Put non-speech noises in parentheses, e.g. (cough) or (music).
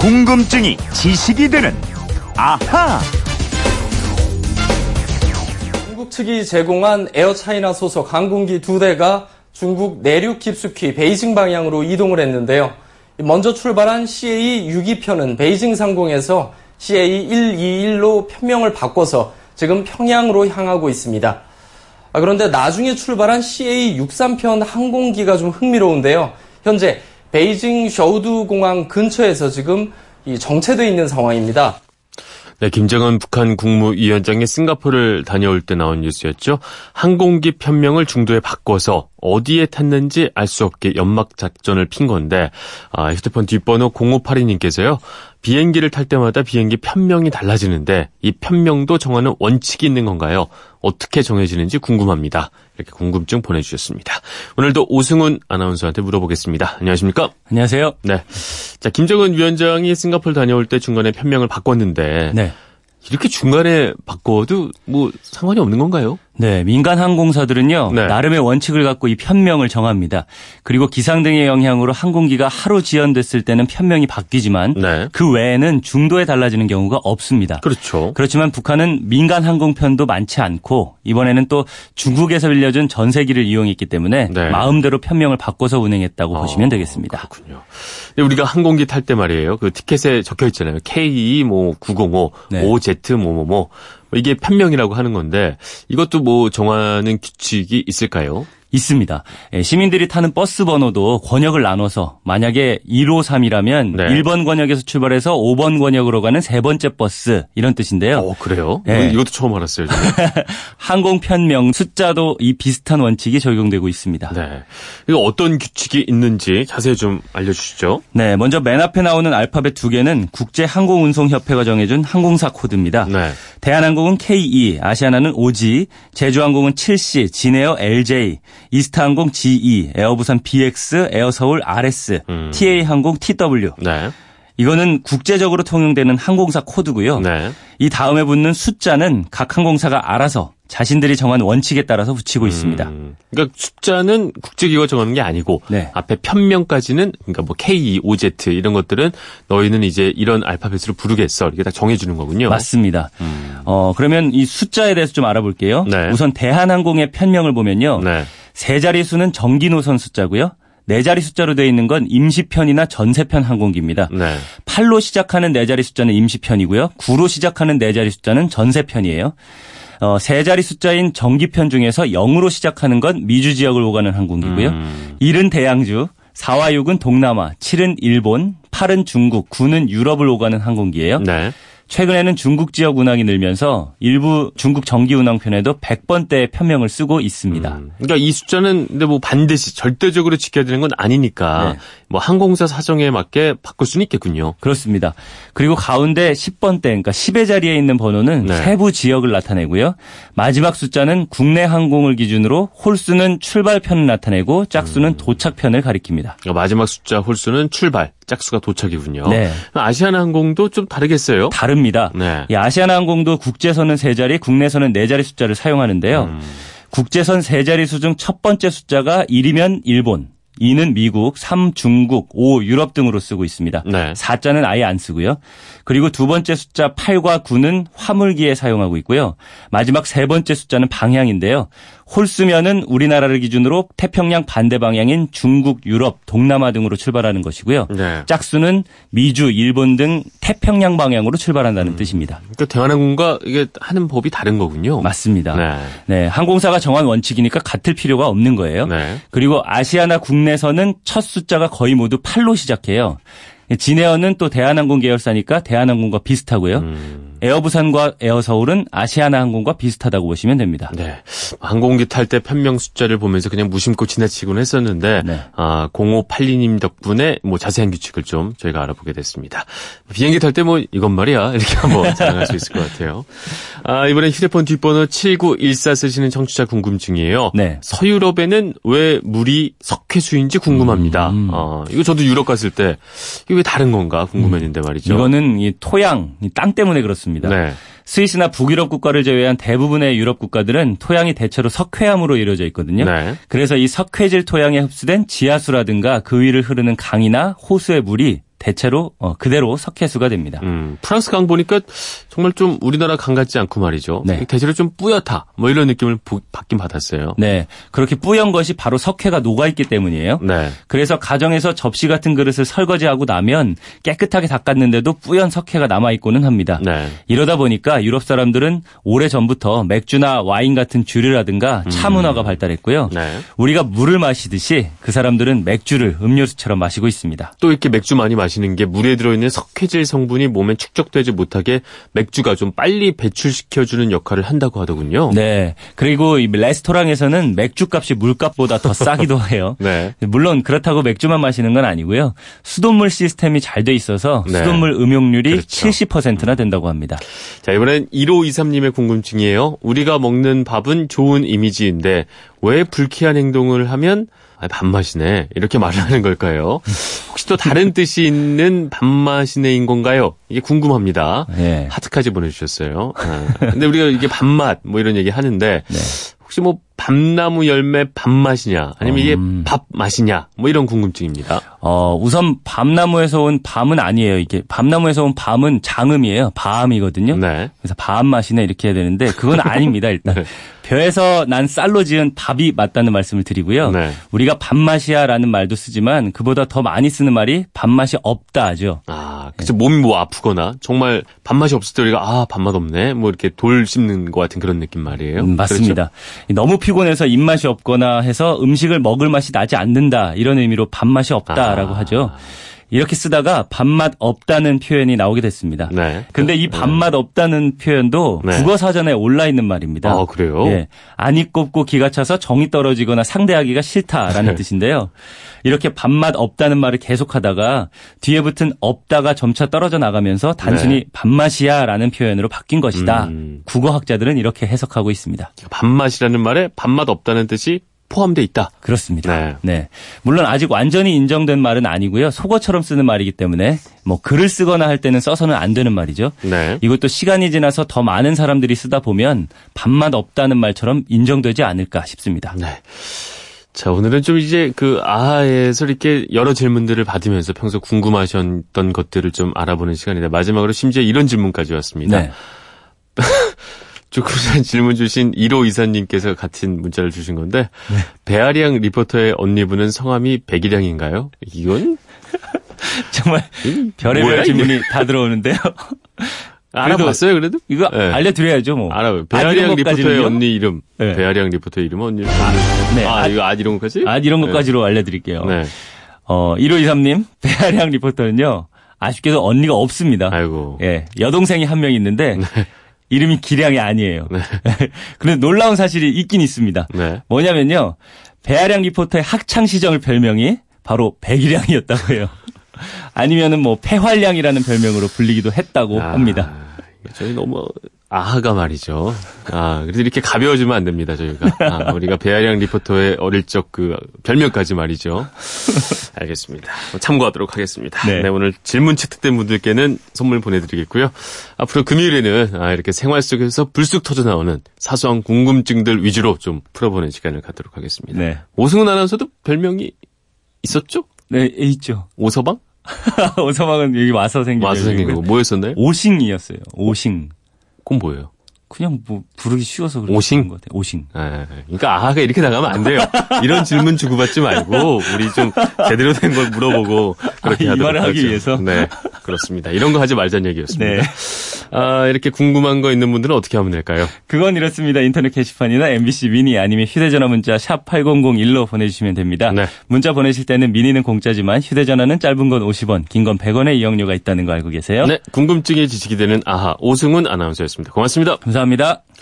궁금증이 지식이 되는 아하. 중국 측이 제공한 에어차이나 소속 항공기 두 대가 중국 내륙 깊숙이 베이징 방향으로 이동을 했는데요. 먼저 출발한 CA-62편은 베이징 상공에서 CA-121로 편명을 바꿔서 지금 평양으로 향하고 있습니다. 아, 그런데 나중에 출발한 CA-63편 항공기가 좀 흥미로운데요. 현재 베이징 셔우두 공항 근처에서 지금 정체되어 있는 상황입니다. 네, 김정은 북한 국무위원장이 싱가포르를 다녀올 때 나온 뉴스였죠. 항공기 편명을 중도에 바꿔서 어디에 탔는지 알 수 없게 연막 작전을 핀 건데 아, 휴대폰 뒷번호 0582님께서요. 비행기를 탈 때마다 비행기 편명이 달라지는데 이 편명도 정하는 원칙이 있는 건가요? 어떻게 정해지는지 궁금합니다. 이렇게 궁금증 보내주셨습니다. 오늘도 오승훈 아나운서한테 물어보겠습니다. 안녕하십니까? 안녕하세요. 네. 자, 김정은 위원장이 싱가포르 다녀올 때 중간에 편명을 바꿨는데 네. 이렇게 중간에 바꿔도 뭐 상관이 없는 건가요? 네, 민간 항공사들은요 네. 나름의 원칙을 갖고 이 편명을 정합니다. 그리고 기상 등의 영향으로 항공기가 하루 지연됐을 때는 편명이 바뀌지만 네. 그 외에는 중도에 달라지는 경우가 없습니다. 그렇죠. 그렇지만 북한은 민간 항공편도 많지 않고 이번에는 또 중국에서 빌려준 전세기를 이용했기 때문에 네. 마음대로 편명을 바꿔서 운행했다고 어, 보시면 되겠습니다. 그렇군요. 우리가 항공기 탈 때 말이에요. 그 티켓에 적혀 있잖아요. K2 뭐 905, 네. OZ 뭐뭐뭐 뭐. 이게 편명이라고 하는 건데 이것도 뭐 정하는 규칙이 있을까요? 있습니다. 예, 시민들이 타는 버스 번호도 권역을 나눠서 만약에 153이라면 네. 1번 권역에서 출발해서 5번 권역으로 가는 세 번째 버스 이런 뜻인데요. 어, 그래요? 네. 이것도 처음 알았어요. (laughs) 항공 편명 숫자도 이 비슷한 원칙이 적용되고 있습니다. 네. 이거 어떤 규칙이 있는지 자세히 좀 알려주시죠. 네. 먼저 맨 앞에 나오는 알파벳 두 개는 국제 항공운송협회가 정해준 항공사 코드입니다. 네. 대한항공은 KE, 아시아나는 OG, 제주항공은 7C, 진에어 LJ, 이스타항공 GE, 에어부산 BX, 에어서울 RS, 음. TA항공 TW. 네. 이거는 국제적으로 통용되는 항공사 코드고요. 네. 이 다음에 붙는 숫자는 각 항공사가 알아서 자신들이 정한 원칙에 따라서 붙이고 음, 있습니다. 그러니까 숫자는 국제기구가 정하는 게 아니고 네. 앞에 편명까지는 그러니까 뭐 K, OZ 이런 것들은 너희는 이제 이런 알파벳으로 부르겠어 이렇게 다 정해주는 거군요. 맞습니다. 음. 어 그러면 이 숫자에 대해서 좀 알아볼게요. 네. 우선 대한항공의 편명을 보면요. 네. 세 자리 수는 정기 노선 숫자고요. 네 자리 숫자로 되어 있는 건 임시편이나 전세편 항공기입니다. 네. 8로 시작하는 네 자리 숫자는 임시편이고요. 9로 시작하는 네 자리 숫자는 전세편이에요. 어, 세 자리 숫자인 정기편 중에서 0으로 시작하는 건 미주 지역을 오가는 항공기고요. 음. 1은 대양주, 4와 6은 동남아, 7은 일본, 8은 중국, 9는 유럽을 오가는 항공기예요. 네. 최근에는 중국 지역 운항이 늘면서 일부 중국 정기 운항편에도 100번대 편명을 쓰고 있습니다. 음, 그러니까 이 숫자는 근데 뭐 반드시 절대적으로 지켜야 되는 건 아니니까 네. 뭐 항공사 사정에 맞게 바꿀 수는 있겠군요. 그렇습니다. 그리고 가운데 10번대 그러니까 10의 자리에 있는 번호는 네. 세부 지역을 나타내고요. 마지막 숫자는 국내 항공을 기준으로 홀수는 출발편을 나타내고 짝수는 음. 도착편을 가리킵니다. 그러니까 마지막 숫자 홀수는 출발, 짝수가 도착이군요. 네. 아시아나항공도 좀 다르겠어요? 다릅니다. 네. 이 아시아나항공도 국제선은 세 자리, 국내선은 네 자리 숫자를 사용하는데요. 음. 국제선 세 자리 수 중 첫 번째 숫자가 1이면 일본, 2는 미국, 3 중국, 5 유럽 등으로 쓰고 있습니다. 네. 4자는 아예 안 쓰고요. 그리고 두 번째 숫자 8과 9는 화물기에 사용하고 있고요. 마지막 세 번째 숫자는 방향인데요. 홀수면은 우리나라를 기준으로 태평양 반대 방향인 중국, 유럽, 동남아 등으로 출발하는 것이고요. 네. 짝수는 미주, 일본 등 태평양 방향으로 출발한다는 음. 뜻입니다. 그러니까 대한항공과 이게 하는 법이 다른 거군요. 맞습니다. 네. 네. 항공사가 정한 원칙이니까 같을 필요가 없는 거예요. 네. 그리고 아시아나 국내선은 첫 숫자가 거의 모두 8로 시작해요. 진에어는 또 대한항공 계열사니까 대한항공과 비슷하고요. 음. 에어부산과 에어서울은 아시아나 항공과 비슷하다고 보시면 됩니다. 네. 항공기 탈 때 편명 숫자를 보면서 그냥 무심코 지나치곤 했었는데 네. 아, 0582님 덕분에 뭐 자세한 규칙을 좀 저희가 알아보게 됐습니다. 비행기 탈 때 뭐 이건 말이야 (laughs) 이렇게 한번 자랑할 수 있을 것 같아요. 아, 이번엔 휴대폰 뒷번호 7914 쓰시는 청취자 궁금증이에요. 네. 서유럽에는 왜 물이 석회수인지 궁금합니다. 음. 아, 이거 저도 유럽 갔을 때 이게 왜 다른 건가 궁금했는데 말이죠. 이거는 이 토양, 이 땅 때문에 그렇습니다. 있습니다. 네. 스위스나 북유럽 국가를 제외한 대부분의 유럽 국가들은 토양이 대체로 석회암으로 이루어져 있거든요. 네. 그래서 이 석회질 토양에 흡수된 지하수라든가 그 위를 흐르는 강이나 호수의 물이 대체로 어, 그대로 석회수가 됩니다. 음, 프랑스 강 보니까 정말 좀 우리나라 강 같지 않고 말이죠. 네. 대체로 좀 뿌옇다 뭐 이런 느낌을 부, 받긴 받았어요. 네, 그렇게 뿌연 것이 바로 석회가 녹아 있기 때문이에요. 네. 그래서 가정에서 접시 같은 그릇을 설거지하고 나면 깨끗하게 닦았는데도 뿌연 석회가 남아 있고는 합니다. 네. 이러다 보니까 유럽 사람들은 오래 전부터 맥주나 와인 같은 주류라든가 차 음. 문화가 발달했고요. 네. 우리가 물을 마시듯이 그 사람들은 맥주를 음료수처럼 마시고 있습니다. 또 이렇게 맥주 많이 마 시는 게 물에 들어있는 석회질 성분이 몸에 축적되지 못하게 맥주가 좀 빨리 배출시켜주는 역할을 한다고 하더군요. 네. 그리고 이 레스토랑에서는 맥주값이 물값보다 더 싸기도 (laughs) 해요. 네. 물론 그렇다고 맥주만 마시는 건 아니고요. 수돗물 시스템이 잘 돼 있어서 네. 수돗물 음용률이 그렇죠. 70%나 된다고 합니다. 자, 이번엔 1523님의 궁금증이에요. 우리가 먹는 밥은 좋은 이미지인데 왜 불쾌한 행동을 하면 아, 밥맛이네. 이렇게 말을 하는 걸까요? 혹시 또 다른 뜻이 있는 밥맛이네인 건가요? 이게 궁금합니다. 네. 하트까지 보내주셨어요. 아, 근데 우리가 이게 밥맛 뭐 이런 얘기 하는데 네. 혹시 뭐 밤나무 열매 밥맛이냐 아니면 이게 음. 밥 맛이냐 뭐 이런 궁금증입니다. 어 우선 밤나무에서 온 밤은 아니에요. 이게 밤나무에서 온 밤은 장음이에요. 밤이거든요. 네. 그래서 밤 맛이네 이렇게 해야 되는데 그건 아닙니다. 일단 (laughs) 네. 벼에서 난 쌀로 지은 밥이 맞다는 말씀을 드리고요. 네. 우리가 밥맛이야라는 말도 쓰지만 그보다 더 많이 쓰는 말이 밥맛이 없다죠. 아, 그쵸. 네. 몸이 뭐 아프거나 정말 밥맛이 없을 때 우리가 아 밥맛 없네. 뭐 이렇게 돌 씹는 것 같은 그런 느낌 말이에요. 음, 맞습니다. 그렇죠? 너무 피곤해서 입맛이 없거나 해서 음식을 먹을 맛이 나지 않는다 이런 의미로 밥맛이 없다라고 아. 하죠. 이렇게 쓰다가 밥맛 없다는 표현이 나오게 됐습니다. 네. 근데 이 밥맛 네. 없다는 표현도 네. 국어 사전에 올라 있는 말입니다. 아, 그래요? 예. 안이 꼽고 기가 차서 정이 떨어지거나 상대하기가 싫다라는 네. 뜻인데요. 이렇게 밥맛 없다는 말을 계속하다가 뒤에 붙은 없다가 점차 떨어져 나가면서 단순히 네. 밥맛이야라는 표현으로 바뀐 것이다. 음. 국어학자들은 이렇게 해석하고 있습니다. 밥맛이라는 말에 밥맛 없다는 뜻이 포함돼 있다. 그렇습니다. 네. 네. 물론 아직 완전히 인정된 말은 아니고요. 속어처럼 쓰는 말이기 때문에 뭐 글을 쓰거나 할 때는 써서는 안 되는 말이죠. 네. 이것도 시간이 지나서 더 많은 사람들이 쓰다 보면 밥맛 없다는 말처럼 인정되지 않을까 싶습니다. 네. 자, 오늘은 좀 이제 그 아하에서 이렇게 여러 질문들을 받으면서 평소 궁금하셨던 것들을 좀 알아보는 시간이다. 마지막으로 심지어 이런 질문까지 왔습니다. 네. (laughs) 조금 질문 주신 1호 이사님께서 같은 문자를 주신 건데 네. 배아리양 리포터의 언니분은 성함이 백일양인가요? 이건 (laughs) 정말 별의별 질문이 다 들어오는데요. (laughs) 알아봤어요, 그래도? 이거 네. 알려드려야죠, 뭐. 알아요. 배아리양 리포터의 언니 이름. 네. 배아리양 리포터의 이름은 언니 이름. 아, 네. 아, 이거 아 이런 것까지? 아, 이런 것까지로 네. 알려드릴게요. 네. 어, 1523님, (laughs) 배아리양 리포터는요, 아쉽게도 언니가 없습니다. 아이고. 예. 여동생이 한 명 있는데, 네. 이름이 기량이 아니에요. 네. (laughs) 그런데 놀라운 사실이 있긴 있습니다. 네. 뭐냐면요. 배아량 리포터의 학창 시절 별명이 바로 백일량이었다고 해요. (laughs) 아니면은 뭐 폐활량이라는 별명으로 불리기도 했다고 아, 합니다. 저희 너무 아하가 말이죠. 아, 그래서 이렇게 가벼워지면 안 됩니다, 저희가. 아, 우리가 배아량 리포터의 어릴 적 그 별명까지 말이죠. 알겠습니다. 참고하도록 하겠습니다. 네. 네. 오늘 질문 채택된 분들께는 선물 보내드리겠고요. 앞으로 금요일에는 아, 이렇게 생활 속에서 불쑥 터져 나오는 사소한 궁금증들 위주로 좀 풀어보는 시간을 갖도록 하겠습니다. 네. 오승훈 아나운서도 별명이 있었죠? 네, 있죠. 오서방? (laughs) 오서방은 여기 와서 생긴 와서 생긴 거 뭐였었나요? 오싱이었어요. 오싱. 그건 뭐예요? 그냥 뭐 부르기 쉬워서 그런 오싱? 것 같아요. 오싱. 네, 그러니까 아하가 이렇게 나가면 안 돼요. 이런 질문 주고받지 말고 우리 좀 제대로 된 걸 물어보고 그렇게 아, 하도록 말을 하기 위해서. 네, 그렇습니다. 이런 거 하지 말자는 얘기였습니다. 네. 아, 이렇게 궁금한 거 있는 분들은 어떻게 하면 될까요? 그건 이렇습니다. 인터넷 게시판이나 MBC 미니 아니면 휴대전화 문자 샵 8001로 보내주시면 됩니다. 네. 문자 보내실 때는 미니는 공짜지만 휴대전화는 짧은 건 50원, 긴 건 100원의 이용료가 있다는 거 알고 계세요? 네, 궁금증이 지식이 되는 아하 오승훈 아나운서였습니다. 고맙습니다. 감사합니다.